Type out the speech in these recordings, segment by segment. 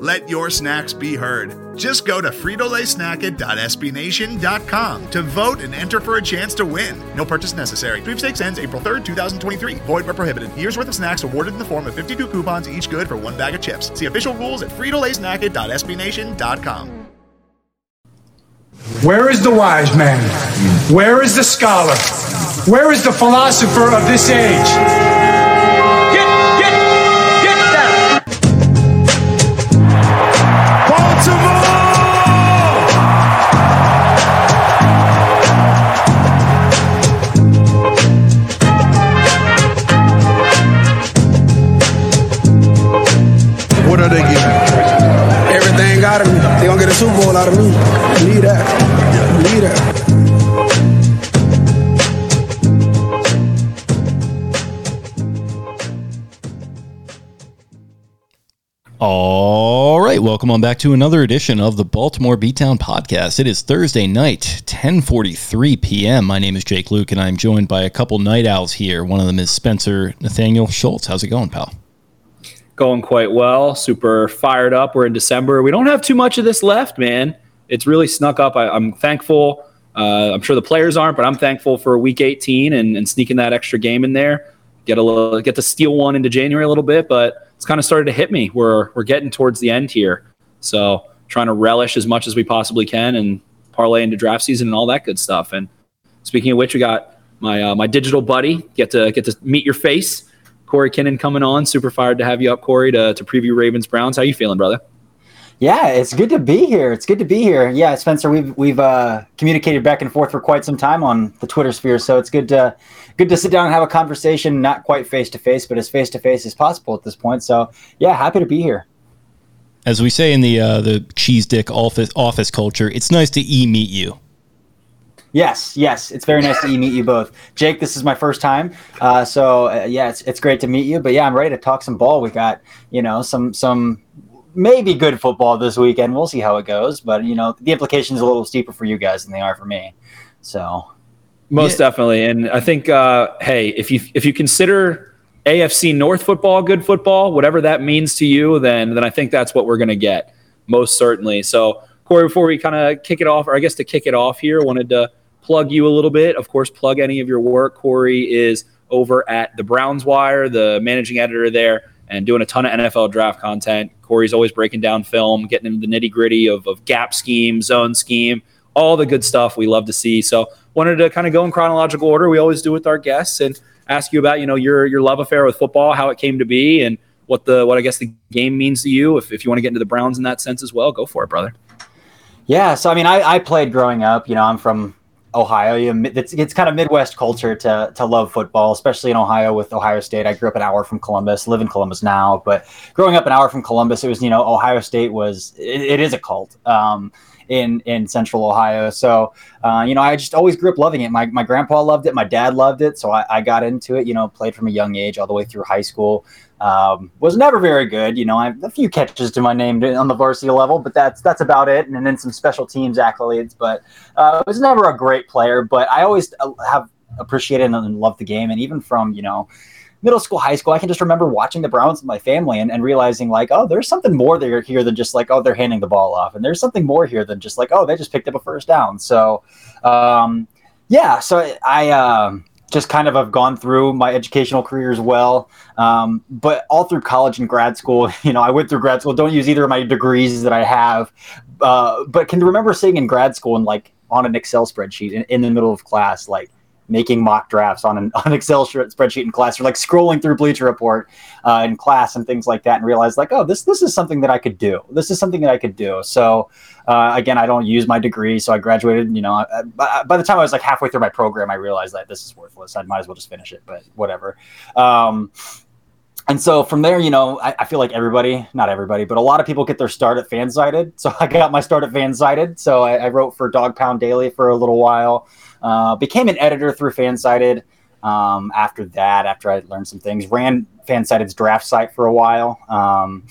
Let your snacks be heard. Just go to fritolaysnacket.sbnation.com to vote and enter for a chance to win. No purchase necessary. Sweepstakes ends April 3rd, 2023. Void where prohibited. Year's worth of snacks awarded in the form of 52 coupons, each good for one bag of chips. See official rules at fritolaysnacket.sbnation.com. Where is the wise man? Where is the scholar? Where is the philosopher of this age? Out of me. That. That. All right, welcome on back to another edition of the Baltimore Beatdown Podcast. It is Thursday night, 10:43 p.m. My name is Jake Luke, and I'm joined by a couple night owls here. One of them is Spencer Nathaniel Schultz. How's it going, pal? Going quite well. Super fired up. We're in December. We don't have too much of this left, man. It's really snuck up. I, I'm thankful. Uh, I'm sure the players aren't, but I'm thankful for week 18 and, and sneaking that extra game in there. Get a little, get to steal one into January a little bit, but it's kind of started to hit me. We're we're getting towards the end here, so trying to relish as much as we possibly can and parlay into draft season and all that good stuff. And speaking of which, we got my uh, my digital buddy. Get to get to meet your face. Cory Kinnan coming on. Super fired to have you up, Cory, to, to preview Ravens Browns. How you feeling, brother? Yeah, it's good to be here. It's good to be here. Yeah, Spencer, we've we've uh, communicated back and forth for quite some time on the Twitter sphere, so it's good to good to sit down and have a conversation, not quite face to face, but as face to face as possible at this point. So yeah, happy to be here. As we say in the uh, the cheese dick office office culture, it's nice to e meet you. Yes, yes, it's very nice to meet you both, Jake. This is my first time, uh, so uh, yeah, it's it's great to meet you. But yeah, I'm ready to talk some ball. We got you know some some maybe good football this weekend. We'll see how it goes, but you know the implications a little steeper for you guys than they are for me. So most yeah. definitely, and I think uh, hey, if you if you consider AFC North football good football, whatever that means to you, then then I think that's what we're going to get most certainly. So Cory, before we kind of kick it off, or I guess to kick it off here, wanted to plug you a little bit. Of course, plug any of your work. Cory is over at the Browns Wire, the managing editor there, and doing a ton of NFL draft content. Cory's always breaking down film, getting into the nitty gritty of, of gap scheme, zone scheme, all the good stuff we love to see. So wanted to kind of go in chronological order. We always do with our guests and ask you about, you know, your your love affair with football, how it came to be, and what the what I guess the game means to you. If, if you want to get into the Browns in that sense as well, go for it, brother. Yeah, so I mean, I, I played growing up. You know, I'm from Ohio. It's, it's kind of Midwest culture to to love football, especially in Ohio with Ohio State. I grew up an hour from Columbus, live in Columbus now, but growing up an hour from Columbus, it was you know Ohio State was it, it is a cult. Um, in in central Ohio. So, uh, you know, I just always grew up loving it. My, my grandpa loved it. My dad loved it. So I, I got into it, you know, played from a young age all the way through high school. Um, was never very good. You know, I have a few catches to my name on the varsity level, but that's that's about it. And then some special teams accolades, but uh, was never a great player. But I always uh, have appreciated and loved the game. And even from, you know, middle school, high school, I can just remember watching the Browns with my family and, and realizing like, oh, there's something more there here than just like, oh, they're handing the ball off. And there's something more here than just like, oh, they just picked up a first down. So, um, yeah, so I, uh, just kind of have gone through my educational career as well. Um, but all through college and grad school, you know, I went through grad school, don't use either of my degrees that I have, uh, but can remember sitting in grad school and like on an Excel spreadsheet in, in the middle of class, like, making mock drafts on an on Excel spreadsheet in class, or like scrolling through Bleacher Report uh, in class and things like that, and realize like, oh, this this is something that I could do. This is something that I could do. So uh, again, I don't use my degree, so I graduated. You know, by, by, the time I was like halfway through my program, I realized that this is worthless. I might as well just finish it, but whatever. Um, and so from there, you know, I, I, feel like everybody, not everybody, but a lot of people get their start at Fansided. So I got my start at Fansided. So I, I wrote for Dawg Pound Daily for a little while. Uh, became an editor through Fansided. Um, after that, after I learned some things, ran Fansided's draft site for a while. Um,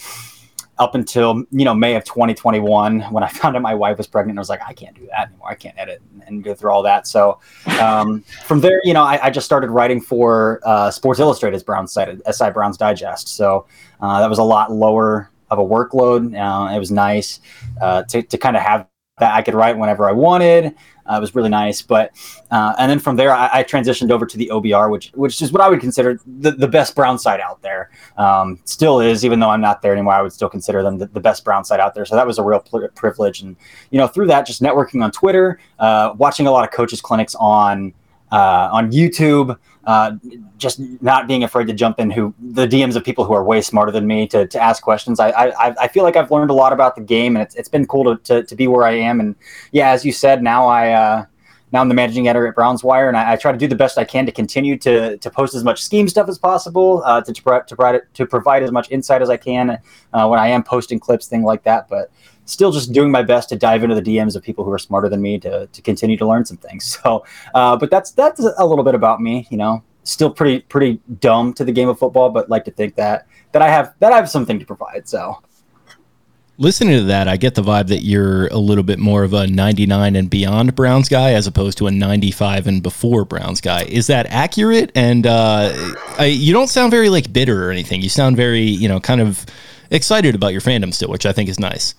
up until you know May of 2021 when I found out my wife was pregnant. I was like, I can't do that anymore. I can't edit and go through all that. So um, from there, you know, I, I, just started writing for uh, Sports Illustrated's Browns site, SI Browns Digest. So uh, that was a lot lower of a workload. Uh, it was nice uh, to, to kind of have that I could write whenever I wanted. Uh, it was really nice. But uh, and then from there, I, I, transitioned over to the OBR, which which is what I would consider the, the best brown site out there. Um, still is, even though I'm not there anymore. I would still consider them the, the best brown site out there. So that was a real pl- privilege. And you know, through that, just networking on Twitter, uh, watching a lot of coaches clinics on uh, on YouTube. Uh, just not being afraid to jump in who the DMs of people who are way smarter than me to, to ask questions. I, I I feel like I've learned a lot about the game and it's, it's been cool to, to, to be where I am. And yeah, as you said, now I, uh, now I'm the managing editor at Browns Wire, and I, I, try to do the best I can to continue to to post as much scheme stuff as possible, uh, to, to, provide to provide as much insight as I can uh, when I am posting clips, things like that. But still, just doing my best to dive into the DMs of people who are smarter than me to to continue to learn some things. So, uh, but that's that's a little bit about me. You know, still pretty pretty dumb to the game of football, but like to think that that I have that I have something to provide. So. Listening to that, I get the vibe that you're a little bit more of a 99 and beyond Browns guy as opposed to a 95 and before Browns guy. Is that accurate? And uh, I, you don't sound very like bitter or anything. You sound very, you know, kind of excited about your fandom still, which I think is nice.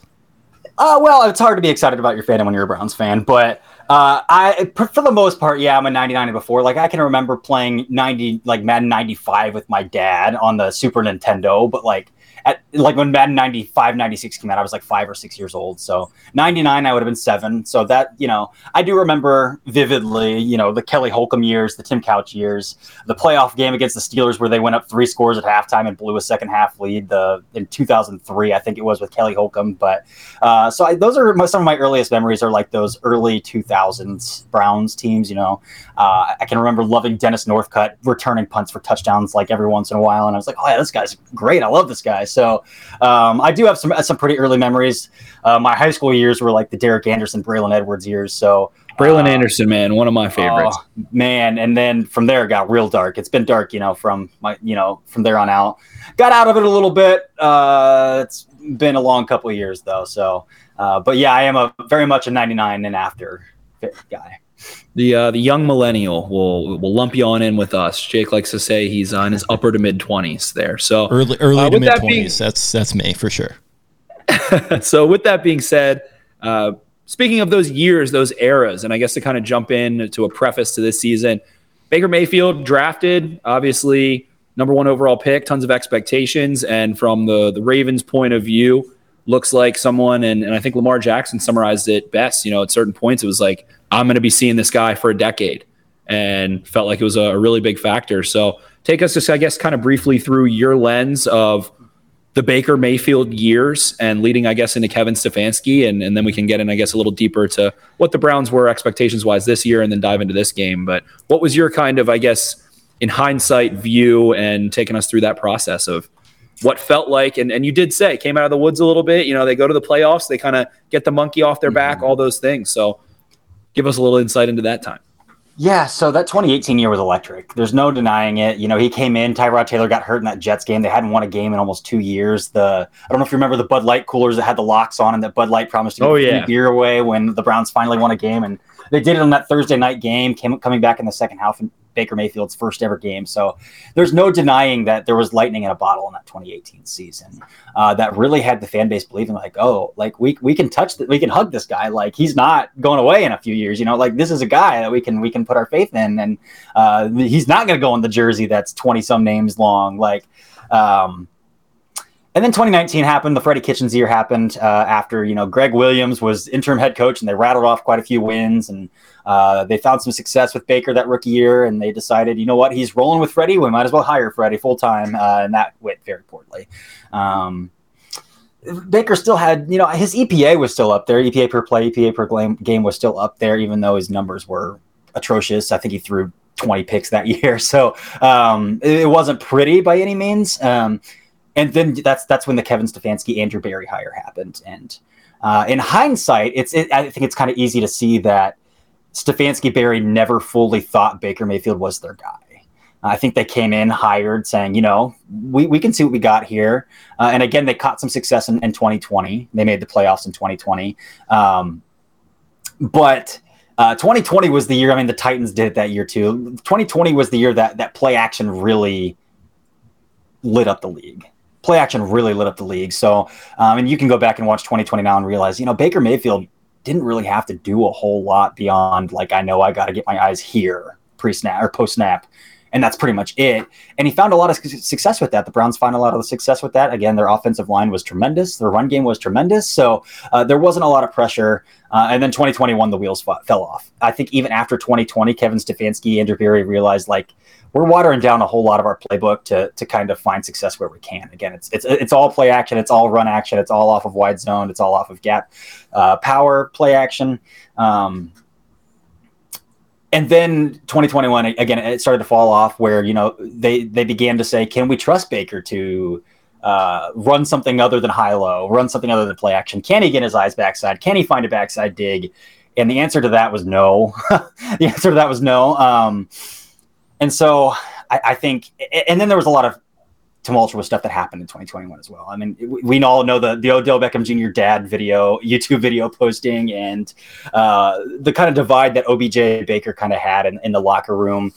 Uh, well, it's hard to be excited about your fandom when you're a Browns fan, but uh, I, for the most part, yeah, I'm a 99 and before. Like I can remember playing 90, like Madden 95 with my dad on the Super Nintendo, but like at like when Madden 95, 96 came out, I was like five or six years old. So 99, I would have been seven. So that, you know, I do remember vividly, you know, the Kelly Holcomb years, the Tim Couch years, the playoff game against the Steelers where they went up three scores at halftime and blew a second half lead the in 2003, I think it was with Kelly Holcomb. But uh, so I, those are my, some of my earliest memories are like those early 2000s Browns teams, you know, uh, I can remember loving Dennis Northcutt returning punts for touchdowns like every once in a while. And I was like, oh yeah, this guy's great. I love this guy. So um, I do have some some pretty early memories. Uh, my high school years were like the Derek Anderson, Braylon Edwards years. So Braylon uh, Anderson, man, one of my favorites. Oh, man, and then from there it got real dark. It's been dark, you know, from my, you know, from there on out. Got out of it a little bit. Uh, it's been a long couple of years though. So, uh, but yeah, I am a very much a 99 and after guy. The uh, the young millennial will will lump you on in with us. Jake likes to say he's on his upper to mid twenties there. So early early uh, to mid twenties. That's that's me for sure. so with that being said, uh, speaking of those years, those eras, and I guess to kind of jump in to a preface to this season, Baker Mayfield drafted obviously number one overall pick, tons of expectations, and from the the Ravens' point of view, looks like someone, and, and I think Lamar Jackson summarized it best. You know, at certain points, it was like I'm going to be seeing this guy for a decade and felt like it was a, really big factor. So take us just, I guess, kind of briefly through your lens of the Baker Mayfield years and leading, I guess, into Kevin Stefanski. And, and then we can get in, I guess, a little deeper to what the Browns were expectations wise this year and then dive into this game. But what was your kind of, I guess, in hindsight view and taking us through that process of what felt like, and, and you did say came out of the woods a little bit. You know, they go to the playoffs, they kind of get the monkey off their back, mm-hmm. all those things. So give us a little insight into that time. Yeah, so that 2018 year was electric. There's no denying it. You know, he came in, Tyrod Taylor got hurt in that Jets game. They hadn't won a game in almost two years. The I don't know if you remember the Bud Light coolers that had the locks on and that Bud Light promised to oh, give oh, yeah. beer away when the Browns finally won a game. And they did it on that Thursday night game, came coming back in the second half and Baker Mayfield's first ever game. So there's no denying that there was lightning in a bottle in that 2018 season. Uh, that really had the fan base believing like, oh, like we we can touch that, we can hug this guy. Like he's not going away in a few years. You know, like this is a guy that we can we can put our faith in, and uh, he's not going to go in the jersey that's 20 some names long. Like. Um, and then 2019 happened. The Freddie Kitchens year happened uh, after you know Gregg Williams was interim head coach, and they rattled off quite a few wins, and uh, they found some success with Baker that rookie year, and they decided, you know what, he's rolling with Freddie. We might as well hire Freddie full time, uh, and that went very poorly. Um, Baker still had, you know, his EPA was still up there. EPA per play, EPA per game was still up there, even though his numbers were atrocious. I think he threw 20 picks that year. So um, it, wasn't pretty by any means. Um, and then that's that's when the Kevin Stefanski Andrew Berry hire happened. And uh, in hindsight, it's it, I think it's kind of easy to see that Stefanski Berry never fully thought Baker Mayfield was their guy. I think they came in hired saying, you know, we, we can see what we got here. Uh, and again, they caught some success in, in 2020. They made the playoffs in 2020. Um, but uh, 2020 was the year. I mean, the Titans did it that year too. 2020 was the year that that play action really lit up the league. Play action really lit up the league. So, um, and you can go back and watch 2020 now and realize, you know, Baker Mayfield didn't really have to do a whole lot beyond like I know I got to get my eyes here pre snap or post snap and that's pretty much it. And he found a lot of success with that. The Browns found a lot of success with that. Again, their offensive line was tremendous. Their run game was tremendous. So uh, there wasn't a lot of pressure. Uh, and then 2021, the wheels f- fell off. I think even after 2020, Kevin Stefanski, Andrew Berry realized like we're watering down a whole lot of our playbook to to kind of find success where we can. Again, it's it's it's all play action, it's all run action, it's all off of wide zone, it's all off of gap uh, power play action. Um, and then 2021 again it started to fall off where you know they they began to say can we trust baker to uh, run something other than high low run something other than play action? Can he get his eyes backside? Can he find a backside dig? And the answer to that was no. The answer to that was no. Um, and so I, I think and then there was a lot of tumultuous stuff that happened in 2021 as well. I mean, we, all know the the Odell Beckham Jr. dad video, YouTube video posting, and uh, the kind of divide that OBJ Baker kind of had in, in the locker room.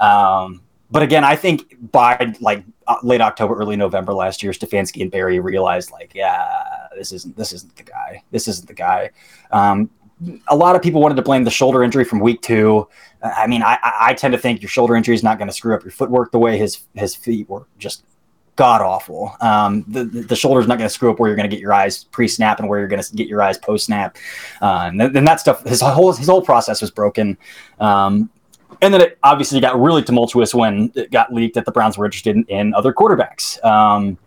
Um, but again, I think by like uh, late October, early November last year, Stefanski and Berry realized like, yeah, this isn't this isn't the guy. This isn't the guy. Um, a lot of people wanted to blame the shoulder injury from week two. I mean, I, I tend to think your shoulder injury is not going to screw up your footwork the way his his feet were just god awful. Um, the the shoulder's not going to screw up where you're going to get your eyes pre snap and where you're going to get your eyes post snap. Uh, and then that stuff, his whole his whole process was broken. Um, and then it obviously got really tumultuous when it got leaked that the Browns were interested in, in other quarterbacks. Um,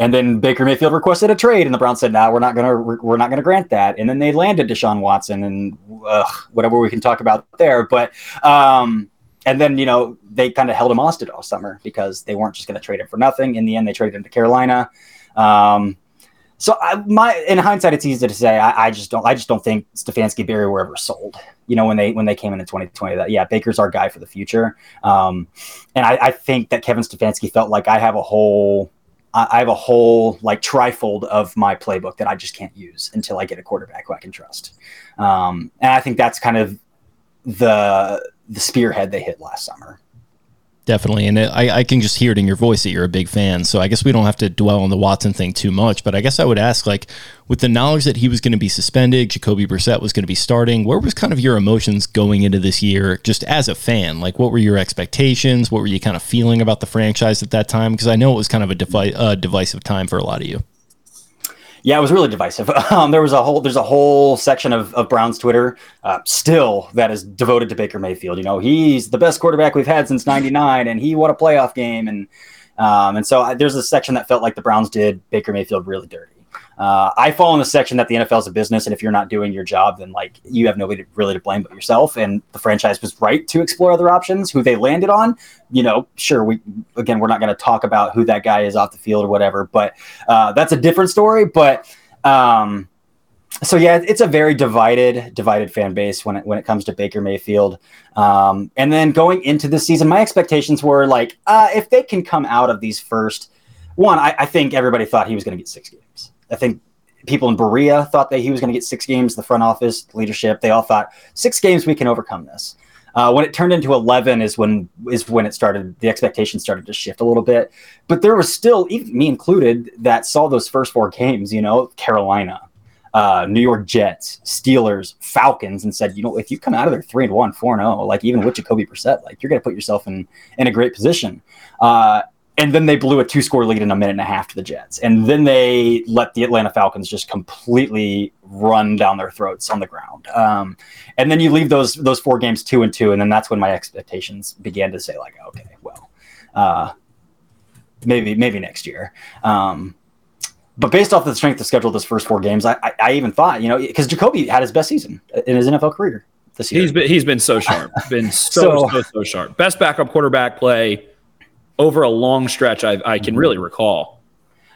and then Baker Mayfield requested a trade, and the Browns said, "No, nah, we're not gonna we're not gonna grant that." And then they landed Deshaun Watson, and uh, whatever we can talk about there. But um, and then you know they kind of held him hostage all summer because they weren't just going to trade him for nothing. In the end, they traded him to Carolina. Um, so I, my in hindsight, it's easy to say I, I, just don't I just don't think Stefanski Berry were ever sold. You know when they when they came in in 2020 that yeah Baker's our guy for the future. Um, and I, I think that Kevin Stefanski felt like I have a whole I have a whole like trifold of my playbook that I just can't use until I get a quarterback who I can trust. Um, and I think that's kind of the the spearhead they hit last summer. Definitely, and I, I can just hear it in your voice that you're a big fan. So I guess we don't have to dwell on the Watson thing too much. But I guess I would ask, like, with the knowledge that he was going to be suspended, Jacoby Brissett was going to be starting. Where was kind of your emotions going into this year, just as a fan? Like, what were your expectations? What were you kind of feeling about the franchise at that time? Because I know it was kind of a devi- divisive time for a lot of you. Yeah, it was really divisive. Um, there was a whole there's a whole section of, of Brown's Twitter uh, still that is devoted to Baker Mayfield. You know, he's the best quarterback we've had since '99, and he won a playoff game, and um, and so I, there's a section that felt like the Browns did Baker Mayfield really dirty. Uh, I fall in the section that the NFL is a business, and if you're not doing your job, then like you have nobody really to blame but yourself. And the franchise was right to explore other options. Who they landed on, you know, sure. We again, we're not going to talk about who that guy is off the field or whatever, but uh, that's a different story. But um, so yeah, it's a very divided, divided fan base when it when it comes to Baker Mayfield. Um, and then going into the season, my expectations were like, uh, if they can come out of these first one, I, I think everybody thought he was going to get six games. I think people in Berea thought that he was going to get six games. The front office leadership, they all thought six games we can overcome this. Uh, when it turned into 11 is when is when it started the expectations started to shift a little bit but there was still even me included that saw those first four games you know carolina uh, new york jets steelers falcons and said you know if you come out of there 3 and 1 4 and 0 like even with jacoby Brissett, like you're going to put yourself in in a great position uh, and then they blew a two score lead in a minute and a half to the Jets. And then they let the Atlanta Falcons just completely run down their throats on the ground. Um, and then you leave those those four games two and two, and then that's when my expectations began to say like, okay, well, uh, maybe maybe next year. Um, but based off the strength of schedule, those first four games, I, I, I even thought, you know, because Jacoby had his best season in his NFL career this year. He's been he's been so sharp. Been so So- so so, sharp. Best backup quarterback play over a long stretch I, I can really recall.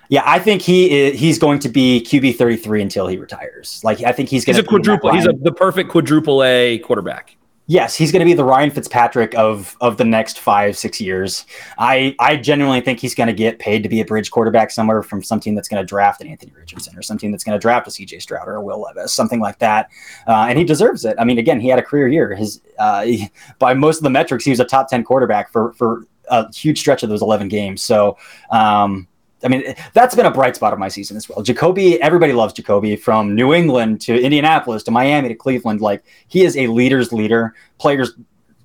yeah, I think he is, he's going to be QB 33 until he retires. Like I think he's going He's to a quadruple. He's a, the perfect quadruple A quarterback. Yes, he's going to be the Ryan Fitzpatrick of of the next five six years. I I genuinely think he's going to get paid to be a bridge quarterback somewhere from some team that's going to draft an Anthony Richardson or some team that's going to draft a C.J. Stroud or a Will Levis, something like that. Uh, and he deserves it. I mean, again, he had a career year. His uh, he- by most of the metrics, he was a top ten quarterback for for a huge stretch of those eleven games. So. Um, I mean, that's been a bright spot of my season as well. Jacoby, everybody loves Jacoby from New England to Indianapolis to Miami to Cleveland. Like he is a leader's leader. Players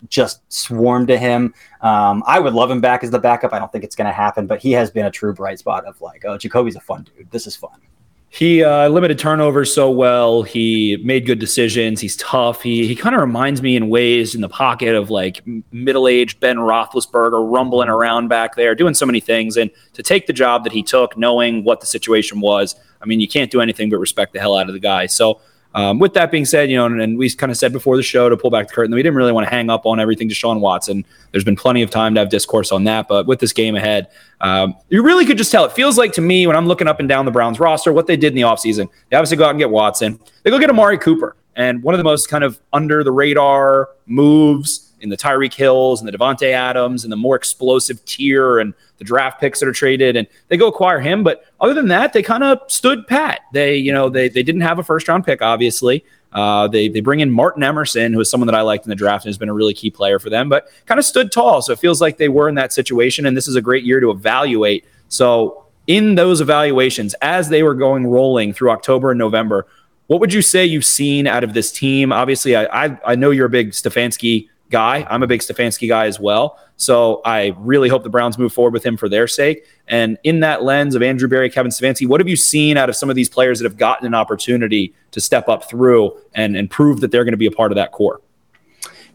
just swarm to him. Um, I would love him back as the backup. I don't think it's going to happen, but he has been a true bright spot of like, oh, Jacoby's a fun dude. This is fun. He uh, limited turnovers so well. He made good decisions. He's tough. He he kind of reminds me in ways in the pocket of like middle aged Ben Roethlisberger rumbling around back there, doing so many things. And to take the job that he took, knowing what the situation was, I mean, you can't do anything but respect the hell out of the guy. So. Um, with that being said, you know, and, and we kind of said before the show to pull back the curtain, we didn't really want to hang up on everything Deshaun Watson. There's been plenty of time to have discourse on that, but with this game ahead, um, you really could just tell. It feels like to me when I'm looking up and down the Browns roster, what they did in the offseason. They obviously go out and get Watson. They go get Amari Cooper. And one of the most kind of under the radar moves in the Tyreek Hills and the Davante Adams and the more explosive tier and the draft picks that are traded. And they go acquire him. But other than that, they kind of stood pat. They, you know, they, they didn't have a first round pick, obviously. Uh, they, they bring in Martin Emerson, who is someone that I liked in the draft and has been a really key player for them, but kind of stood tall. So it feels like they were in that situation. And this is a great year to evaluate. So in those evaluations, as they were going rolling through October and November, what would you say you've seen out of this team? Obviously, I I, I know you're a big Stefanski guy. I'm a big Stefanski guy as well. So I really hope the Browns move forward with him for their sake. And in that lens of Andrew Berry, Kevin Stefanski, what have you seen out of some of these players that have gotten an opportunity to step up through and, and prove that they're going to be a part of that core?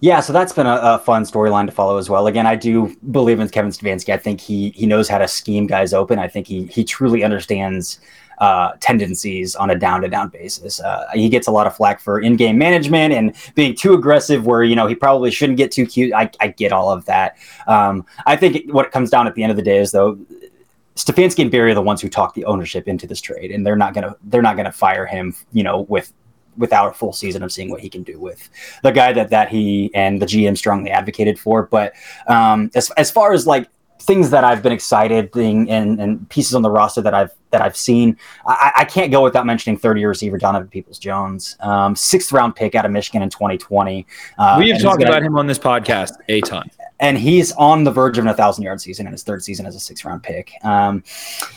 Yeah, so that's been a, a fun storyline to follow as well. Again, I do believe in Kevin Stefanski. I think he he knows how to scheme guys open. I think he he truly understands uh, tendencies on a down to down basis. Uh, he gets a lot of flack for in game management and being too aggressive, where you know he probably shouldn't get too cute. I, I get all of that. Um, I think what it comes down at the end of the day is though. Stefanski and Berry are the ones who talk the ownership into this trade, and they're not gonna they're not gonna fire him, you know, with without a full season of seeing what he can do with the guy that that he and the GM strongly advocated for. But um, as as far as like things that I've been excited thing and, and pieces on the roster that I've that I've seen, I, I can't go without mentioning 30 year receiver Donovan Peoples Jones, um, sixth round pick out of Michigan in 2020. Uh, we have talked gonna- about him on this podcast a ton. and he's on the verge of a thousand yard season in his third season as a six round pick. Um,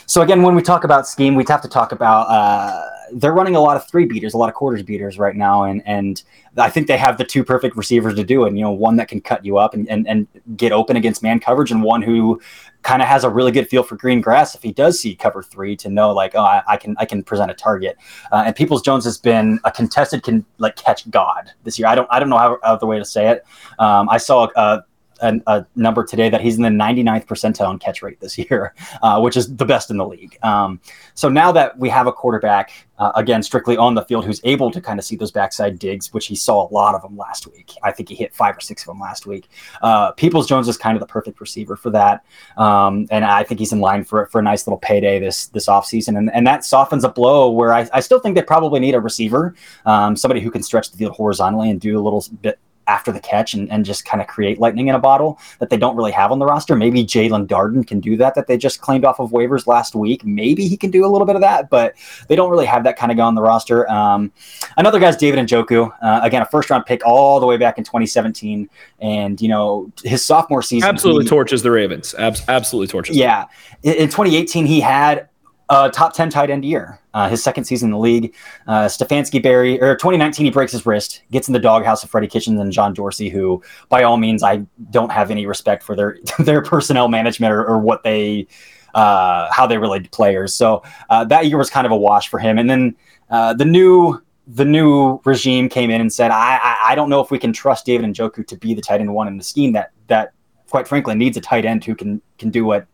so again, when we talk about scheme, we have to talk about uh, they're running a lot of three beaters, a lot of quarters beaters right now, and and I think they have the two perfect receivers to do it. You know, one that can cut you up and and, and get open against man coverage, and one who kind of has a really good feel for green grass if he does see cover three to know like oh I, I can I can present a target. Uh, and Peoples Jones has been a contested can like catch god this year. I don't I don't know how other way to say it. Um, I saw a, a, a number today that he's in the 99th percentile on catch rate this year, uh, which is the best in the league. Um, so now that we have a quarterback, uh, again, strictly on the field, who's able to kind of see those backside digs, which he saw a lot of them last week. I think he hit five or six of them last week. Uh, Peoples Jones is kind of the perfect receiver for that. Um, and I think he's in line for, for a nice little payday this, this offseason. And, and that softens a blow where I, I still think they probably need a receiver, um, somebody who can stretch the field horizontally and do a little bit after the catch and, and just kind of create lightning in a bottle that they don't really have on the roster. Maybe Jaelon Darden can do that, that they just claimed off of waivers last week. Maybe he can do a little bit of that, but they don't really have that kind of guy on the roster. Um, another guy's David Njoku. Uh, again, a first round pick all the way back in 2017. And, you know, his sophomore season. Absolutely he- torches the Ravens. Abs- absolutely torches. yeah. In, in 2018, he had a top 10 tight end year. Uh, his second season in the league. Uh, Stefanski Berry, or 2019, he breaks his wrist, gets in the doghouse of Freddie Kitchens and John Dorsey, who, by all means, I don't have any respect for their their personnel management or, or what they, uh, how they relate to players. So uh, that year was kind of a wash for him. And then uh, the new the new regime came in and said, I, I I don't know if we can trust David Njoku to be the tight end one in the scheme that that quite frankly needs a tight end who can can do what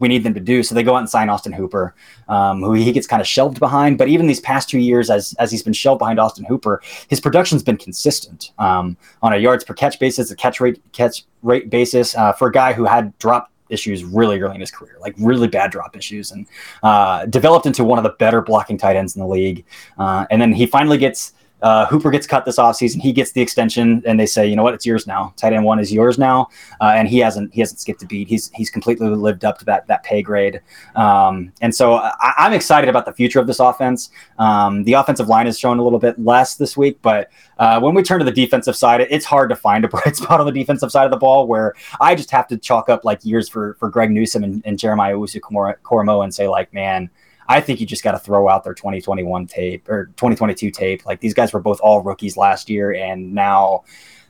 we need them to do. So they go out and sign Austin Hooper, um, who he gets kind of shelved behind. But even these past two years, as as he's been shelved behind Austin Hooper, his production's been consistent um, on a yards per catch basis, a catch rate catch rate basis uh, for a guy who had drop issues really early in his career, like really bad drop issues, and uh, developed into one of the better blocking tight ends in the league. Uh, and then he finally gets uh, Hooper gets cut this offseason. He gets the extension, and they say, you know what, it's yours now. Tight end one is yours now, uh, and he hasn't he hasn't skipped a beat. He's he's completely lived up to that that pay grade. Um, and so I, am excited about the future of this offense. Um, the offensive line has shown a little bit less this week, but uh, when we turn to the defensive side, it's hard to find a bright spot on the defensive side of the ball where I just have to chalk up like years for for Greg Newsome and, and Jeremiah Owusu-Koramoah and say like, man I think you just got to throw out their 2021 tape or 2022 tape. Like these guys were both all rookies last year, and now,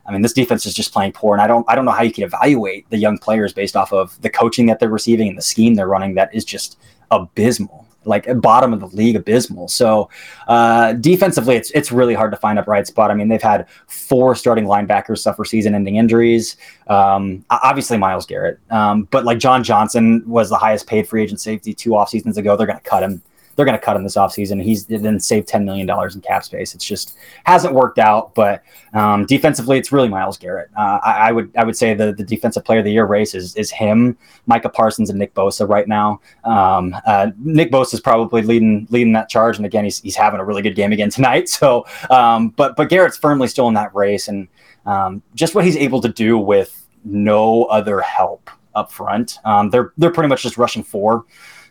I mean, this defense is just playing poor. And I don't, I don't know how you can evaluate the young players based off of the coaching that they're receiving and the scheme they're running. That is just abysmal like bottom of the league abysmal. So uh, defensively, it's it's really hard to find a bright spot. I mean, they've had four starting linebackers suffer season-ending injuries. Um, obviously, Myles Garrett, um, but like John Johnson was the highest paid free agent safety two off seasons ago. They're going to cut him they're going to cut him this offseason. He's then saved $10 million in cap space. It's just hasn't worked out. But um, defensively, it's really Myles Garrett. Uh, I, I, would I would say the, the defensive player of the year race is, is him, Micah Parsons, and Nick Bosa right now. Um, uh, Nick Bosa is probably leading leading that charge. And again, he's, he's having a really good game again tonight. So, um, but but Garrett's firmly still in that race. And um, just what he's able to do with no other help up front. Um, they're they're pretty much just rushing four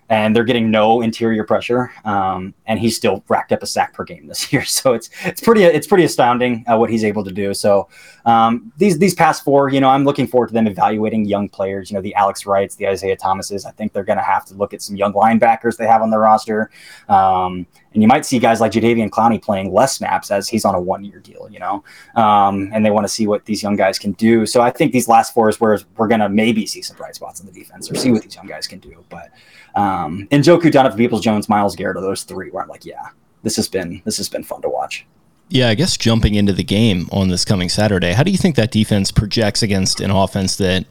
and they're getting no interior pressure. Um, and he's still racked up a sack per game this year, so it's it's pretty it's pretty astounding uh, what he's able to do. So um, these these past four, you know, I'm looking forward to them evaluating young players. You know, the Alex Wrights, the Isaiah Thomases. I think they're going to have to look at some young linebackers they have on their roster. Um, and you might see guys like Jadeveon Clowney playing less snaps as he's on a one year deal, you know, um, and they want to see what these young guys can do. So I think these last four is where we're going to maybe see some bright spots in the defense or see what these young guys can do. But um, Njoku, Donovan Peoples Jones, Myles Garrett are those three where I'm like, yeah, this has been this has been fun to watch. Yeah, I guess jumping into the game on this coming Saturday, how do you think that defense projects against an offense that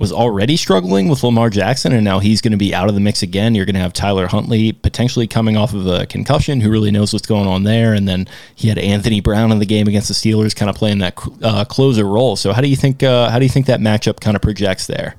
was already struggling with Lamar Jackson, and now he's going to be out of the mix again. You're going to have Tyler Huntley potentially coming off of a concussion. Who really knows what's going on there? And then he had Anthony Brown in the game against the Steelers, kind of playing that uh, closer role. So how do you think? Uh, how do you think that matchup kind of projects there?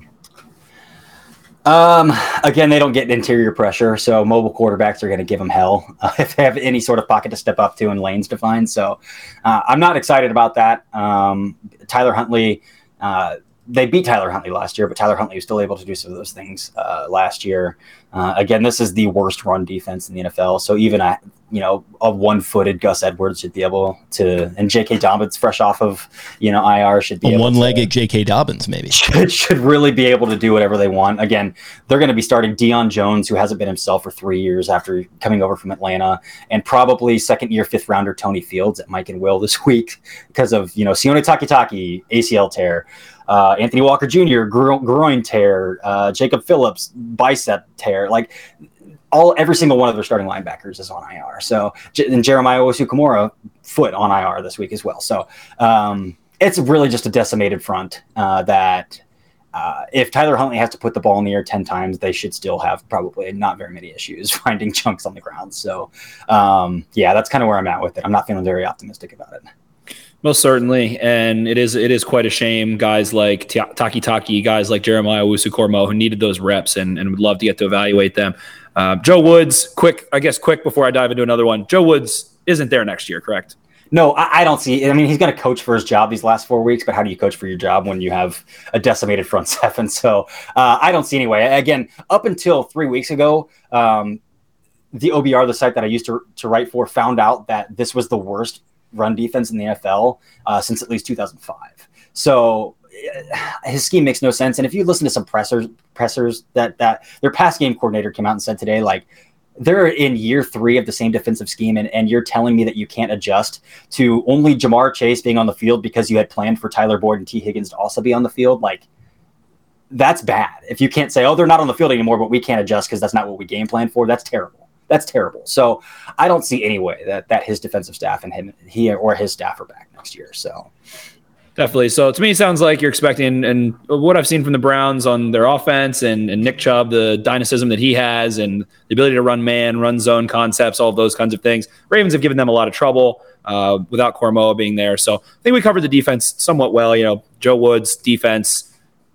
Um, again, they don't get interior pressure, so mobile quarterbacks are going to give them hell uh, if they have any sort of pocket to step up to and lanes to find. So, uh, I'm not excited about that. Um, Tyler Huntley, uh, they beat Tyler Huntley last year, but Tyler Huntley was still able to do some of those things uh, last year. Uh, again, this is the worst run defense in the NFL. So even a you know a one-footed Gus Edwards should be able to, and J.K. Dobbins, fresh off of you know IR, should be a one-legged J.K. Dobbins maybe should, should really be able to do whatever they want. Again, they're going to be starting Deion Jones, who hasn't been himself for three years after coming over from Atlanta, and probably second-year fifth-rounder Tony Fields at Mike and Will this week because of you know Sione Takitaki ACL tear uh, Anthony Walker Jr. Gro- groin tear, uh, Jacob Phillips bicep tear, like all every single one of their starting linebackers is on IR. So and Jeremiah Owusu-Koramoah foot on IR this week as well. So um, it's really just a decimated front uh, that. Uh, if Tyler Huntley has to put the ball in the air 10 times, they should still have probably not very many issues finding chunks on the ground. So, um, yeah, that's kind of where I'm at with it. I'm not feeling very optimistic about it. Most certainly, and it is it is quite a shame. Guys like Takitaki, guys like Jeremiah Owusu-Koramoah, who needed those reps and, and would love to get to evaluate them. Uh, Joe Woods, quick, I guess, quick before I dive into another one. Joe Woods isn't there next year, correct? No, I, I don't see. I mean, he's going to coach for his job these last four weeks, but how do you coach for your job when you have a decimated front seven? So uh, I don't see any way. Again, up until three weeks ago, um, the OBR, the site that I used to, to write for, found out that this was the worst run defense in the NFL uh, since at least 2005. So uh, his scheme makes no sense. And if you listen to some pressers, pressers that that their pass game coordinator came out and said today, like they're in year three of the same defensive scheme, and, and you're telling me that you can't adjust to only Ja'Marr Chase being on the field because you had planned for Tyler Boyd and Tee Higgins to also be on the field, like that's bad. If you can't say, oh, they're not on the field anymore, but we can't adjust because that's not what we game plan for, that's terrible that's terrible. So I don't see any way that that his defensive staff and him he or his staff are back next year. So Definitely. So to me, it sounds like you're expecting, and what I've seen from the Browns on their offense and, and Nick Chubb, the dynamism that he has, and the ability to run man, run zone concepts, all those kinds of things. Ravens have given them a lot of trouble uh, without Koramoah being there. So I think we covered the defense somewhat well. You know, Joe Woods' defense,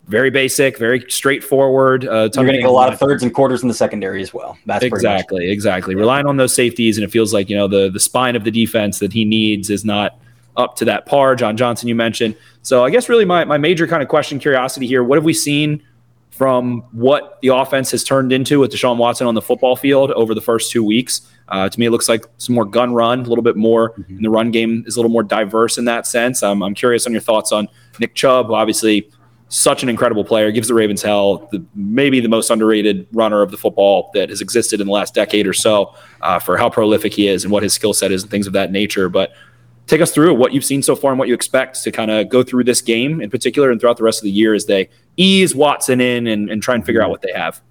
very basic, very straightforward. Uh, You're going to get a lot of thirds and quarters in the secondary as well. That's exactly, exactly. Relying on those safeties, and it feels like you know the the spine of the defense that he needs is not up to that par. John Johnson, you mentioned. So I guess really my, my major kind of question, curiosity here, what have we seen from what the offense has turned into with Deshaun Watson on the football field over the first two weeks? Uh, to me, it looks like some more gun run, a little bit more mm-hmm. in the run game is a little more diverse in that sense. Um, I'm curious on your thoughts on Nick Chubb, who obviously such an incredible player, gives the Ravens hell, the, maybe the most underrated runner of the football that has existed in the last decade or so uh, for how prolific he is and what his skill set is and things of that nature. But take us through what you've seen so far and what you expect to kind of go through this game in particular and throughout the rest of the year as they ease Watson in and, and try and figure out what they have.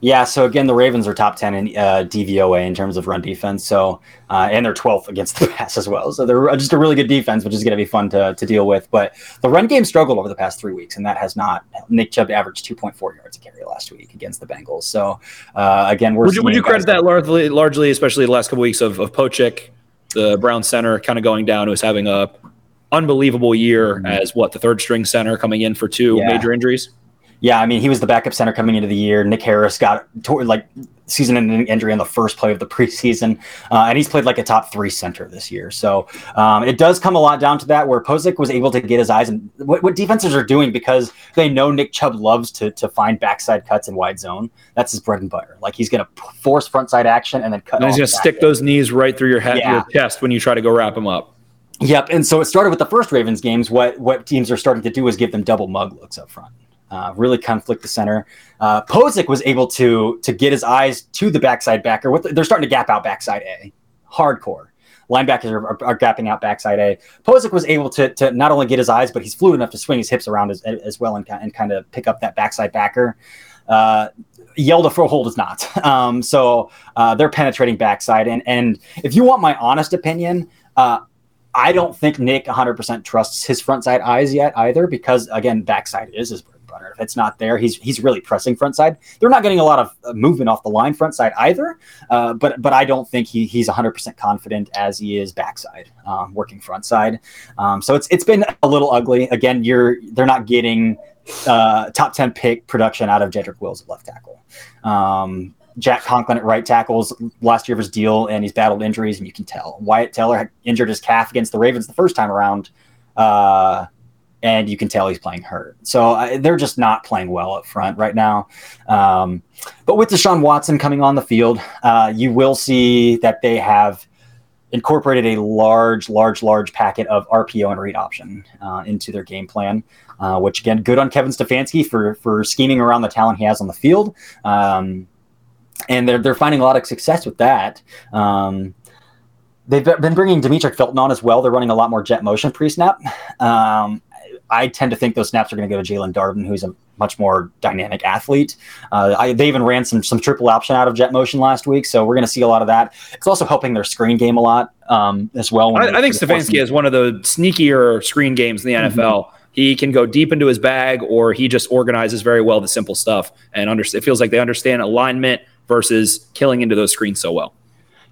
Yeah, so again, the Ravens are top 10 in uh, DVOA in terms of run defense. So, uh, and they're 12th against the pass as well. So they're just a really good defense, which is going to be fun to, to deal with. But the run game struggled over the past three weeks, and that has not. Nick Chubb averaged 2.4 yards a carry last week against the Bengals. So, uh, again, we're. Would you, would you credit that largely, largely, especially the last couple weeks of, of Pocic the Brown center kind of going down, who was having a unbelievable year mm-hmm. as what the third string center coming in for two yeah. major injuries. Yeah, I mean, he was the backup center coming into the year. Nick Harris got like season-ending injury on the first play of the preseason, uh, and he's played like a top three center this year. So um, it does come a lot down to that, where Pocic was able to get his eyes and what, what defenses are doing because they know Nick Chubb loves to to find backside cuts in wide zone. That's his bread and butter. Like he's going to force front side action and then cut. And he's going to stick those knees right through your head, yeah. your chest when you try to go wrap him up. Yep, and so it started with the first Ravens games. What what teams are starting to do is give them double mug looks up front uh, really conflict the center. Uh, Pocic was able to to get his eyes to the backside backer. With the, they're starting to gap out backside A, hardcore. Linebackers are, are, are, gapping out backside A. Pocic was able to, to not only get his eyes, but he's fluid enough to swing his hips around as, as well and, and kind of pick up that backside backer. Uh, Hjalte Froholdt is not. Um, so uh, they're penetrating backside. And, and if you want my honest opinion, uh, I don't think Nick 100% trusts his front side eyes yet either, because again, backside is his runner. If it's not there, he's he's really pressing front side. They're not getting a lot of uh, movement off the line front side either. Uh, but but I don't think he he's 100 percent confident as he is backside um, working front side. Um, so it's it's been a little ugly. Again, you're they're not getting uh, top 10 pick production out of Jedrick Wills at left tackle. Um, Jack Conklin at right tackles last year of his deal, and he's battled injuries, and you can tell. Wyatt Teller injured his calf against the Ravens the first time around. Uh, and you can tell he's playing hurt. So uh, they're just not playing well up front right now. Um, but with Deshaun Watson coming on the field, uh, you will see that they have incorporated a large, large, large packet of RPO and read option uh, into their game plan. Uh, which again, good on Kevin Stefanski for for scheming around the talent he has on the field, um, and they're they're finding a lot of success with that. Um, they've been bringing Demetric Felton on as well. They're running a lot more jet motion pre snap. Um, I tend to think those snaps are going to go to Jaelon Darden, who's a much more dynamic athlete. Uh, I, they even ran some some triple option out of jet motion last week, so we're going to see a lot of that. It's also helping their screen game a lot um, as well. I, I think Stefanski is one of the sneakier screen games in the NFL. Mm-hmm. He can go deep into his bag, or he just organizes very well the simple stuff, and under, it feels like they understand alignment versus killing into those screens so well.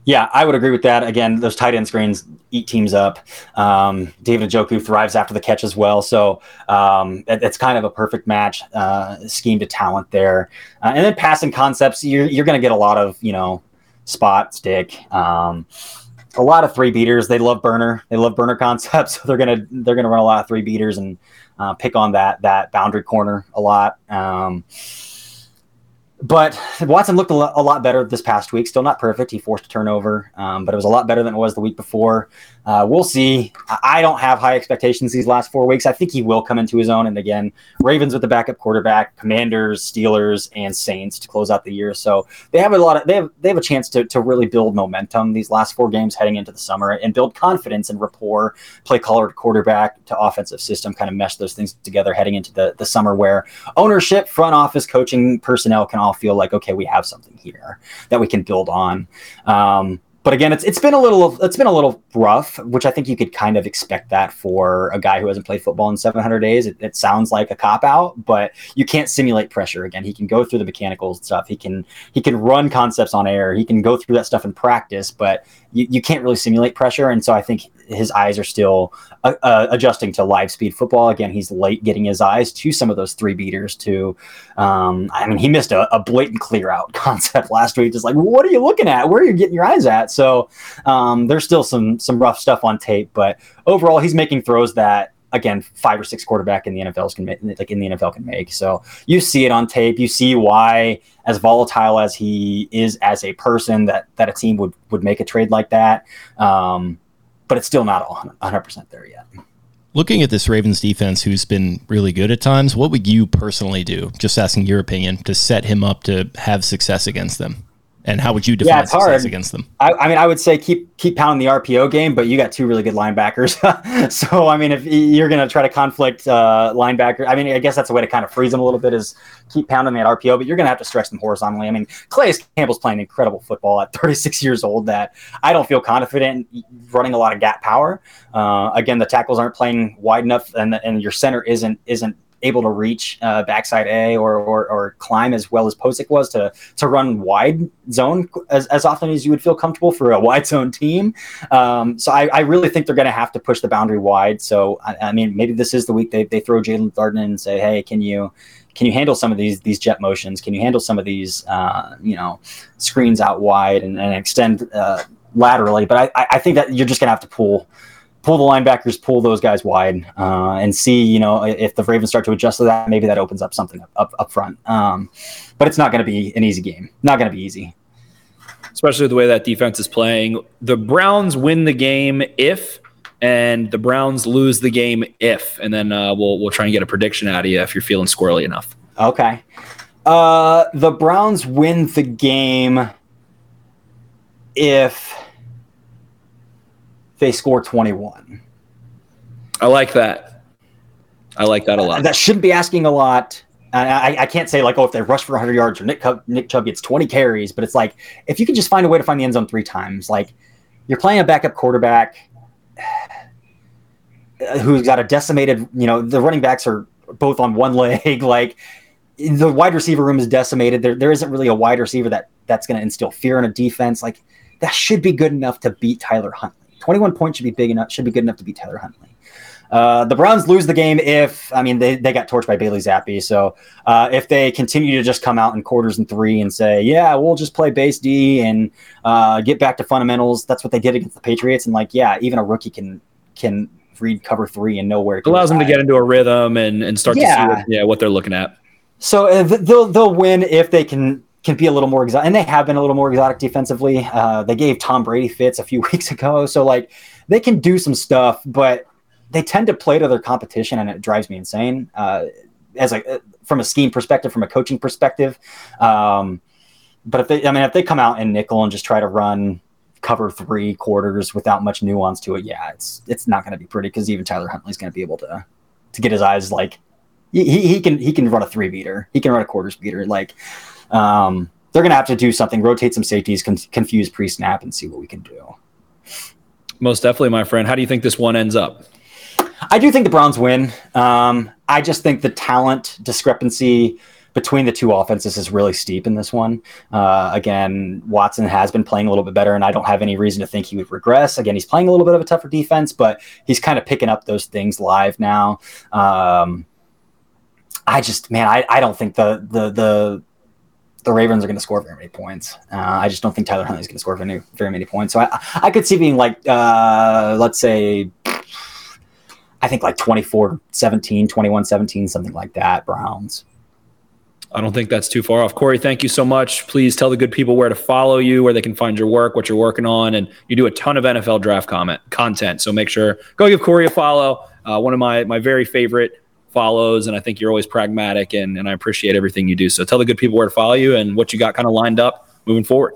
Yeah, I would agree with that. Again, those tight end screens eat teams up. Um, David Njoku thrives after the catch as well. So um, it, it's kind of a perfect match, uh, scheme to talent there. Uh, and then passing concepts, you're, you're going to get a lot of, you know, spot, stick, um, a lot of three beaters. They love burner. They love burner concepts. So they're going to, they're to run a lot of three beaters and uh, pick on that, that boundary corner a lot. Um, but Watson looked a lot, a lot, better this past week. Still not perfect. He forced a turnover, um, but it was a lot better than it was the week before. Uh, we'll see. I don't have high expectations these last four weeks. I think he will come into his own. And again, Ravens with the backup quarterback, Commanders, Steelers, and Saints to close out the year. So they have a lot of they have they have a chance to to really build momentum these last four games heading into the summer and build confidence and rapport. Play colored quarterback to offensive system, kind of mesh those things together heading into the the summer where ownership, front office, coaching, personnel can all feel like okay, we have something here that we can build on. Um, but again, it's it's been a little it's been a little rough, which I think you could kind of expect that for a guy who hasn't played football in 700 days. It, it sounds like a cop out, but you can't simulate pressure. Again, he can go through the mechanical stuff. He can he can run concepts on air. He can go through that stuff in practice, but you, you can't really simulate pressure. And so I think his eyes are still uh, uh, adjusting to live speed football. Again, he's late getting his eyes to some of those three beaters. To, um, I mean, he missed a, a, blatant clear out concept last week. Just like, what are you looking at? Where are you getting your eyes at? So um, there's still some some rough stuff on tape, but overall, he's making throws that again five or six quarterback in the NFL can make, like in the NFL can make. So you see it on tape. You see why, as volatile as he is as a person, that that a team would would make a trade like that. Um, but it's still not 100 percent there yet. Looking at this Ravens defense, who's been really good at times, what would you personally do? Just asking your opinion to set him up to have success against them. And how would you define yeah, success hard. against them? I, I, mean, I would say keep keep pounding the RPO game, but you got two really good linebackers. so I mean, if you're going to try to conflict uh, linebacker, I mean, I guess that's a way to kind of freeze them a little bit is keep pounding that RPO, but you're going to have to stretch them horizontally. I mean, Calais Campbell's playing incredible football at 36 years old. That I don't feel confident running a lot of gap power. Uh, again, the tackles aren't playing wide enough, and and your center isn't isn't able to reach uh, backside A or, or, or climb as well as Pocic was to to run wide zone as, as often as you would feel comfortable for a wide zone team. Um, so I, I, really think they're going to have to push the boundary wide. So I, I, mean, maybe this is the week they, they throw Jaelon Darden and say, hey, can you can you handle some of these these jet motions? Can you handle some of these uh, you know screens out wide and, and extend uh, laterally? But I, I think that you're just going to have to pull pull the linebackers, pull those guys wide, uh, and see, you know, if the Ravens start to adjust to that, maybe that opens up something up up, up front. Um, but it's not going to be an easy game. Not going to be easy. Especially the way that defense is playing. The Browns win the game if, and the Browns lose the game if, and then uh, we'll we'll try and get a prediction out of you if you're feeling squirrely enough. Okay. Uh, the Browns win the game if they score 21. I like that. I like that a lot. That shouldn't be asking a lot. I, I, can't say like, oh, if they rush for 100 yards or Nick, Nick Chubb gets 20 carries, but it's like if you can just find a way to find the end zone three times, like you're playing a backup quarterback who's got a decimated, you know, the running backs are both on one leg, like the wide receiver room is decimated. There, there isn't really a wide receiver that that's going to instill fear in a defense. Like that should be good enough to beat Tyler Huntley. 21 points should be big enough, should be good enough to beat Tyler Huntley. Uh, the Browns lose the game if, I mean, they, they got torched by Bailey Zappe. So uh, if they continue to just come out in quarters and three and say, yeah, we'll just play base D and uh, get back to fundamentals, that's what they did against the Patriots. And like, yeah, even a rookie can can read cover three and know where it allows them to get into a rhythm and, and start yeah. to see what, yeah, what they're looking at. So uh, they'll, they'll win if they can can be a little more exotic, and they have been a little more exotic defensively. Uh, they gave Tom Brady fits a few weeks ago, so like they can do some stuff, but they tend to play to their competition, and it drives me insane. Uh, as a from a scheme perspective, from a coaching perspective, um, but if they, I mean, if they come out in nickel and just try to run cover three quarters without much nuance to it, yeah, it's it's not going to be pretty because even Tyler Huntley's going to be able to to get his eyes like he, he can he can run a three beater, he can run a quarters beater, like um, they're going to have to do something, rotate some safeties, con- confuse pre snap, and see what we can do. Most definitely, my friend. How do you think this one ends up? I do think the Browns win. Um, I just think the talent discrepancy between the two offenses is really steep in this one. Uh, again, Watson has been playing a little bit better, and I don't have any reason to think he would regress. Again, he's playing a little bit of a tougher defense, but he's kind of picking up those things live now. Um, I just, man, I, I don't think the the the the Ravens are going to score very many points. Uh, I just don't think Tyler Huntley is going to score very, very many points. So I, I could see being like, uh, let's say, I think like 24 17, 21 17, something like that, Browns. I don't think that's too far off. Cory, thank you so much. Please tell the good people where to follow you, where they can find your work, what you're working on. And you do a ton of NFL draft comment content. So make sure go give Cory a follow. Uh, one of my my very favorite follows, and I think you're always pragmatic, and, and I appreciate everything you do. So tell the good people where to follow you and what you got kind of lined up moving forward.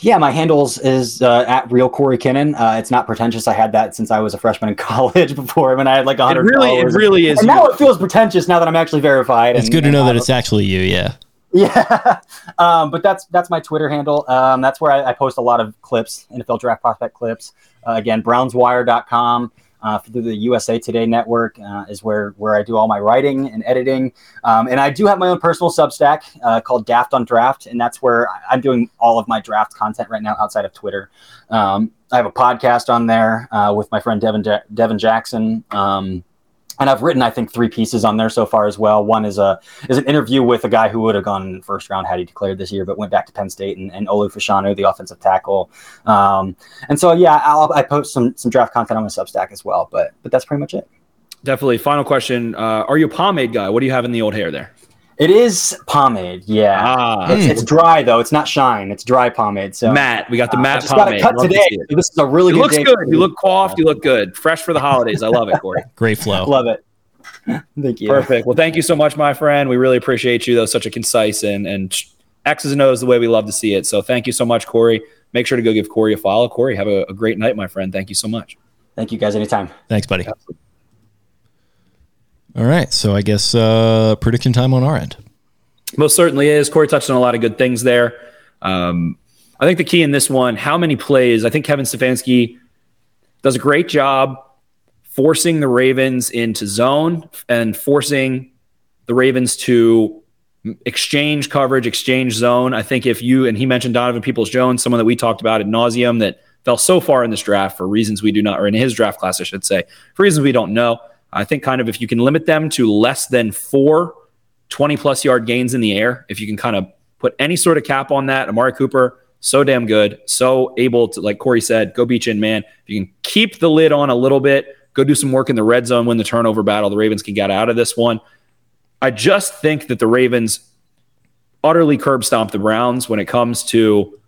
Yeah, my handles is uh, at real Cory Kinnan. Uh, it's not pretentious. I had that since I was a freshman in college before when I had like a 100 It really, it really is. And now it feels pretentious now that I'm actually verified. It's and, good to know that it's actually you. Yeah. Yeah, um, but that's that's my Twitter handle. Um, that's where I, I, post a lot of clips, NFL draft prospect clips. Uh, again, brownswire.com uh, through the USA Today network uh, is where where I do all my writing and editing. Um, and I do have my own personal Substack uh, called Daft on Draft, and that's where I'm doing all of my draft content right now outside of Twitter. Um, I have a podcast on there uh, with my friend Devin ja- Devin Jackson. Um, and I've written, I think, three pieces on there so far as well. One is a is an interview with a guy who would have gone first round had he declared this year, but went back to Penn State, and, and Olu Fashanu, the offensive tackle. Um, and so, yeah, I'll, I post some some draft content on my Substack as well. But but that's pretty much it. Definitely. Final question: uh, Are you a pomade guy? What do you have in the old hair there? It is pomade, yeah. Ah, it's, it's, dry though. It's not shine. It's dry pomade. So matte. We got the uh, matte pomade. Got cut today. To this is a really good. it good. Looks good. You look coiffed. You look good. Fresh for the holidays. I love it, Cory. Great flow. love it. thank you. Perfect. Well, thank you so much, my friend. We really appreciate you. That was such a concise and and X's and O's the way we love to see it. So thank you so much, Cory. Make sure to go give Cory a follow. Cory, have a, a great night, my friend. Thank you so much. Thank you guys anytime. Thanks, buddy. All right. So I guess uh, prediction time on our end. Most certainly is. Cory touched on a lot of good things there. Um, I think the key in this one, how many plays? I think Kevin Stefanski does a great job forcing the Ravens into zone and forcing the Ravens to exchange coverage, exchange zone. I think if you, and he mentioned Donovan Peoples Jones, someone that we talked about at nauseum that fell so far in this draft for reasons we do not, or in his draft class, I should say, for reasons we don't know. I think kind of if you can limit them to less than four 20 plus yard gains in the air, if you can kind of put any sort of cap on that, Amari Cooper, so damn good, so able to, like Cory said, go beach in, man. If you can keep the lid on a little bit, go do some work in the red zone, win the turnover battle. The Ravens can get out of this one. I just think that the Ravens utterly curb stomp the Browns when it comes to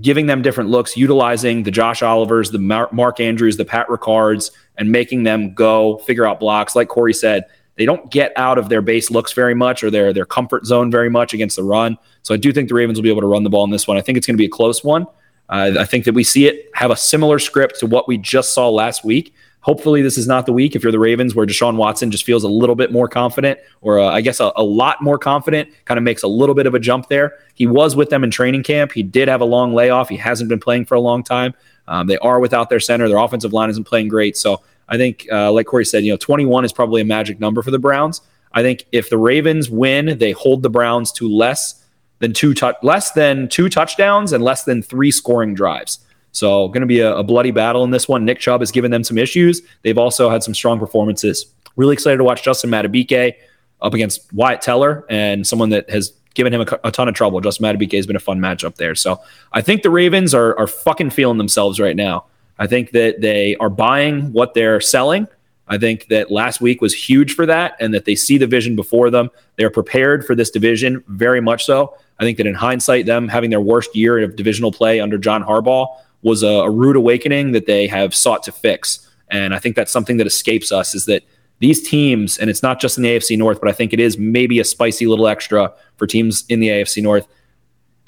giving them different looks, utilizing the Josh Olivers, the Mark Andrews, the Pat Ricards, and making them go figure out blocks. Like Cory said, they don't get out of their base looks very much or their their comfort zone very much against the run. So I do think the Ravens will be able to run the ball in this one. I think it's going to be a close one. Uh, I think that we see it have a similar script to what we just saw last week. Hopefully, this is not the week if you're the Ravens where Deshaun Watson just feels a little bit more confident, or uh, I guess a, a, lot more confident, kind of makes a little bit of a jump there. He was with them in training camp. He did have a long layoff. He hasn't been playing for a long time. Um, they are without their center. Their offensive line isn't playing great. So I think, uh, like Cory said, you know, 21 is probably a magic number for the Browns. I think if the Ravens win, they hold the Browns to less than two tu- less than two touchdowns and less than three scoring drives. So, going to be a, a, bloody battle in this one. Nick Chubb has given them some issues. They've also had some strong performances. Really excited to watch Justin Madubuike up against Wyatt Teller and someone that has given him a, a ton of trouble. Justin Madubuike has been a fun matchup there. So, I think the Ravens are, are fucking feeling themselves right now. I think that they are buying what they're selling. I think that last week was huge for that and that they see the vision before them. They're prepared for this division very much so. I think that in hindsight, them having their worst year of divisional play under John Harbaugh was a, a rude awakening that they have sought to fix. And I think that's something that escapes us is that these teams, and it's not just in the AFC North, but I think it is maybe a spicy little extra for teams in the AFC North.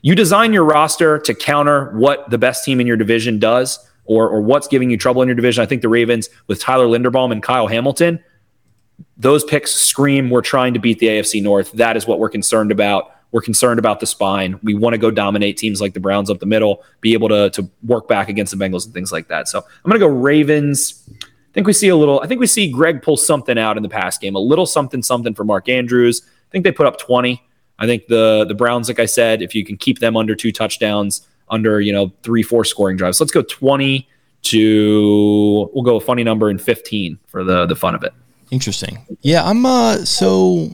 You design your roster to counter what the best team in your division does or, or what's giving you trouble in your division. I think the Ravens with Tyler Linderbaum and Kyle Hamilton, those picks scream we're trying to beat the AFC North. That is what we're concerned about. We're concerned about the spine. We want to go dominate teams like the Browns up the middle, be able to, to work back against the Bengals and things like that. So I'm going to go Ravens. I think we see a little, I think we see Greg pull something out in the past game, a little something, something for Mark Andrews. I think they put up 20. I think the the Browns, like I said, if you can keep them under two touchdowns, under, you know, three, four scoring drives. let's go 20 to, we'll go a funny number in 15 for the, the fun of it. Interesting. Yeah. I'm, uh, so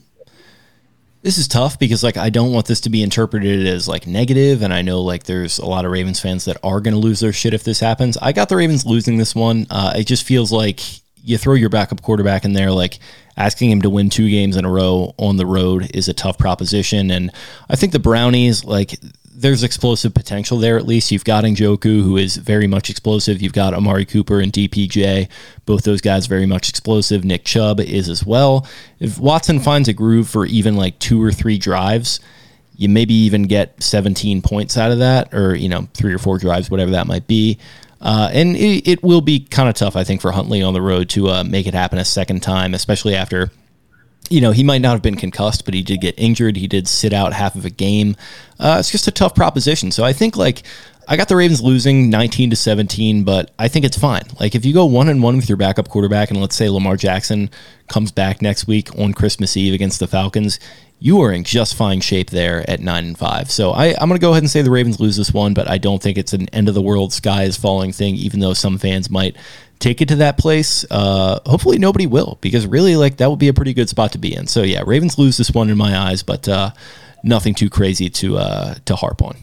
this is tough because like I don't want this to be interpreted as like negative, and I know like there's a lot of Ravens fans that are going to lose their shit if this happens. I got the Ravens losing this one. Uh, it just feels like you throw your backup quarterback in there, like asking him to win two games in a row on the road is a tough proposition, and I think the Brownies like there's explosive potential there at least. You've got Njoku, who is very much explosive. You've got Amari Cooper and DPJ. Both those guys very much explosive. Nick Chubb is as well. If Watson finds a groove for even like two or three drives, you maybe even get 17 points out of that, or, you know, three or four drives, whatever that might be. Uh, and it, it, will be kind of tough, I think, for Huntley on the road to uh, make it happen a second time, especially after you know, he might not have been concussed, but he did get injured. He did sit out half of a game. Uh, it's just a tough proposition. So I think like I got the Ravens losing 19 to 17, but I think it's fine. Like if you go one and one with your backup quarterback, and let's say Lamar Jackson comes back next week on Christmas Eve against the Falcons, you are in just fine shape there at nine and five. So I, I'm going to go ahead and say the Ravens lose this one, but I don't think it's an end of the world, sky is falling thing, even though some fans might take it to that place. Uh, hopefully nobody will, because really, like that would be a pretty good spot to be in. So yeah, Ravens lose this one in my eyes, but uh, nothing too crazy to uh, to harp on.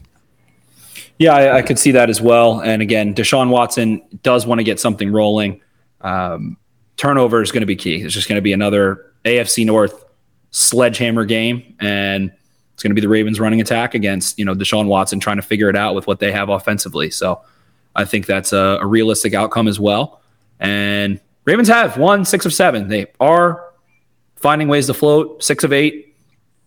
Yeah, I, I, could see that as well. And again, Deshaun Watson does want to get something rolling. Um, turnover is going to be key. It's just going to be another AFC North sledgehammer game, and it's going to be the Ravens running attack against you know Deshaun Watson trying to figure it out with what they have offensively. So I think that's a, a realistic outcome as well. And Ravens have won six of seven. They are finding ways to float six of eight.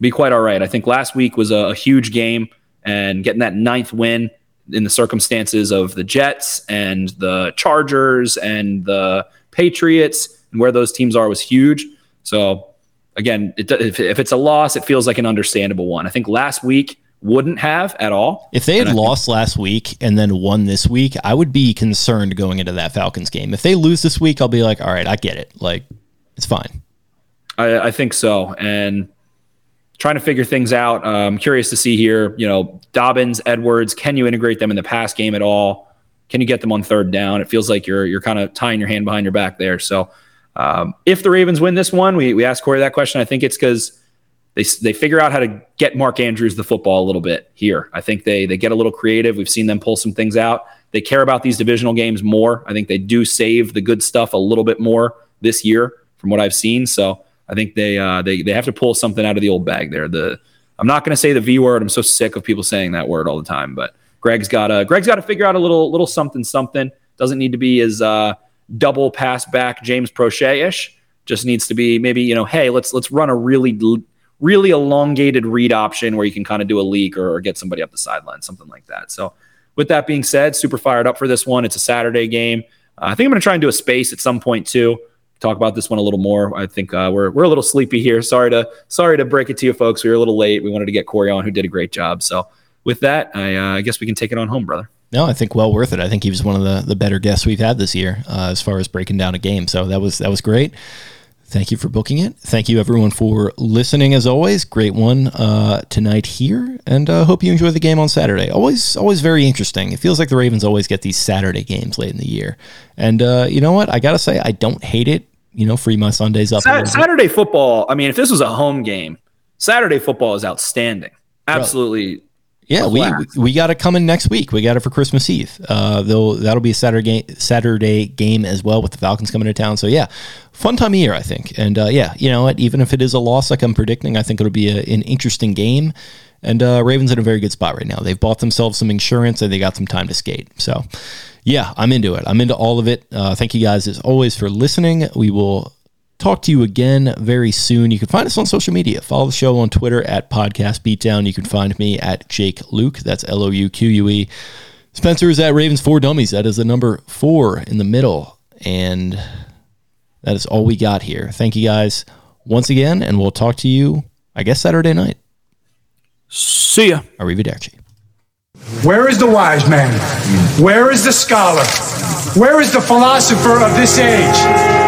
Be quite all right. I think last week was a, a huge game and getting that ninth win in the circumstances of the Jets and the Chargers and the Patriots and where those teams are was huge. So again, it, if, if, it's a loss, it feels like an understandable one. I think last week wouldn't have at all. If they had lost think, last week and then won this week, I would be concerned going into that Falcons game. If they lose this week, I'll be like, all right, I get it. Like, it's fine. I, I think so. And trying to figure things out. I'm um, curious to see here, you know, Dobbins, Edwards, can you integrate them in the pass game at all? Can you get them on third down? It feels like you're you're kind of tying your hand behind your back there. So um, if the Ravens win this one, we we asked Cory that question. I think it's because they they figure out how to get Mark Andrews the football a little bit here. I think they they get a little creative. We've seen them pull some things out. They care about these divisional games more. I think they do save the good stuff a little bit more this year from what I've seen. So I think they uh, they they have to pull something out of the old bag there. The I'm not going to say the V word. I'm so sick of people saying that word all the time. But Greg's got to Greg's got to figure out a little little something something. Doesn't need to be as uh, double pass back James Proche ish. Just needs to be maybe you know hey let's let's run a really really elongated read option where you can kind of do a leak or, or get somebody up the sideline something like that. So with that being said, super fired up for this one. It's a Saturday game. Uh, I think I'm going to try and do a space at some point too talk about this one a little more. I think uh, we're we're a little sleepy here. Sorry to sorry to break it to you folks. We were a little late. We wanted to get Cory on, who did a great job. So with that, I, uh, I guess we can take it on home, brother. No, I think well worth it. I think he was one of the, the better guests we've had this year uh, as far as breaking down a game. So that was that was great. Thank you for booking it. Thank you everyone for listening. As always, great one uh, tonight here, and uh, hope you enjoy the game on Saturday. Always, always very interesting. It feels like the Ravens always get these Saturday games late in the year, and uh, you know what? I gotta say, I don't hate it you know, free my Sundays up. Saturday football. I mean, if this was a home game, Saturday football is outstanding. Absolutely. Yeah, we we got it coming next week. We got it for Christmas Eve. Uh, though that'll be a Saturday game, Saturday game as well with the Falcons coming to town. So yeah, fun time of year, I think. And uh, yeah, you know what? Even if it is a loss, like I'm predicting, I think it'll be a, an interesting game. And uh, Ravens in a very good spot right now. They've bought themselves some insurance and they got some time to skate. So yeah, I'm into it. I'm into all of it. Uh, thank you guys as always for listening. We will talk to you again very soon. You can find us on social media. Follow the show on Twitter at Podcast Beatdown. You can find me at Jake Louque. That's L O U Q U E. Spencer is at Ravens Four Dummies. That is the number four in the middle. And that is all we got here. Thank you guys once again, and we'll talk to you, I guess, Saturday night. See ya. Arrivederci. Where is the wise man? Where is the scholar? Where is the philosopher of this age?